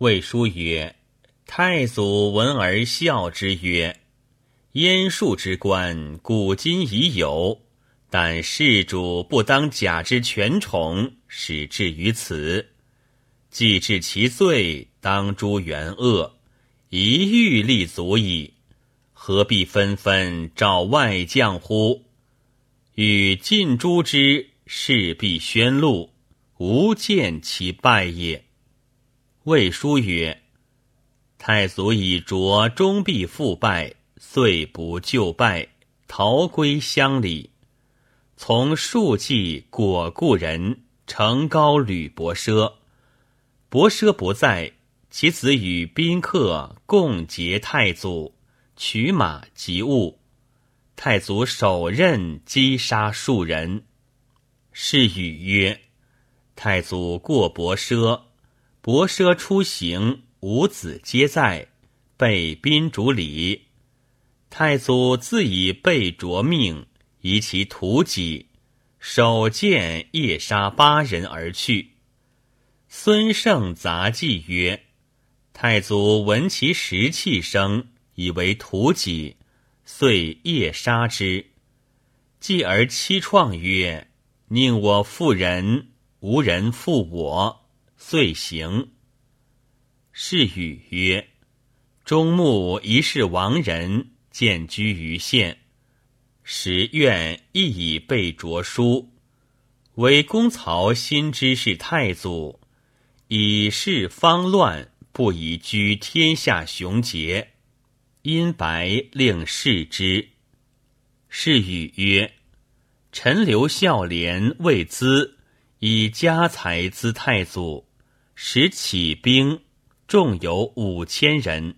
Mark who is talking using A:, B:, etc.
A: 魏书曰：“太祖闻而笑之曰：‘燕术之官，古今已有，但世主不当假之权宠，使至于此。既治其罪，当诛元恶，一欲立足矣。何必纷纷召外将乎？欲尽诛之，势必宣露，无见其败也。’”魏书曰：“太祖以着终必复败，遂不就败，逃归乡里。从庶计果故人，成高吕伯奢。伯奢不在，其子与宾客共劫太祖，取马及物。太祖手刃击杀数人。是语曰：‘太祖过伯奢。’”伯奢出行，五子皆在，被宾主礼。太祖自以被着命，以其屠己，手剑夜杀八人而去。孙胜杂记曰：太祖闻其石器声，以为屠己，遂夜杀之。继而七创曰：宁我负人，无人负我。遂行。是语曰：“中牧一世亡人，见居于县，时愿亦以备着书。唯公曹心知是太祖，以事方乱，不宜居天下雄杰。因白令视之。是语曰：‘臣留孝廉未资，以家财资太祖。’”使起兵，众有五千人。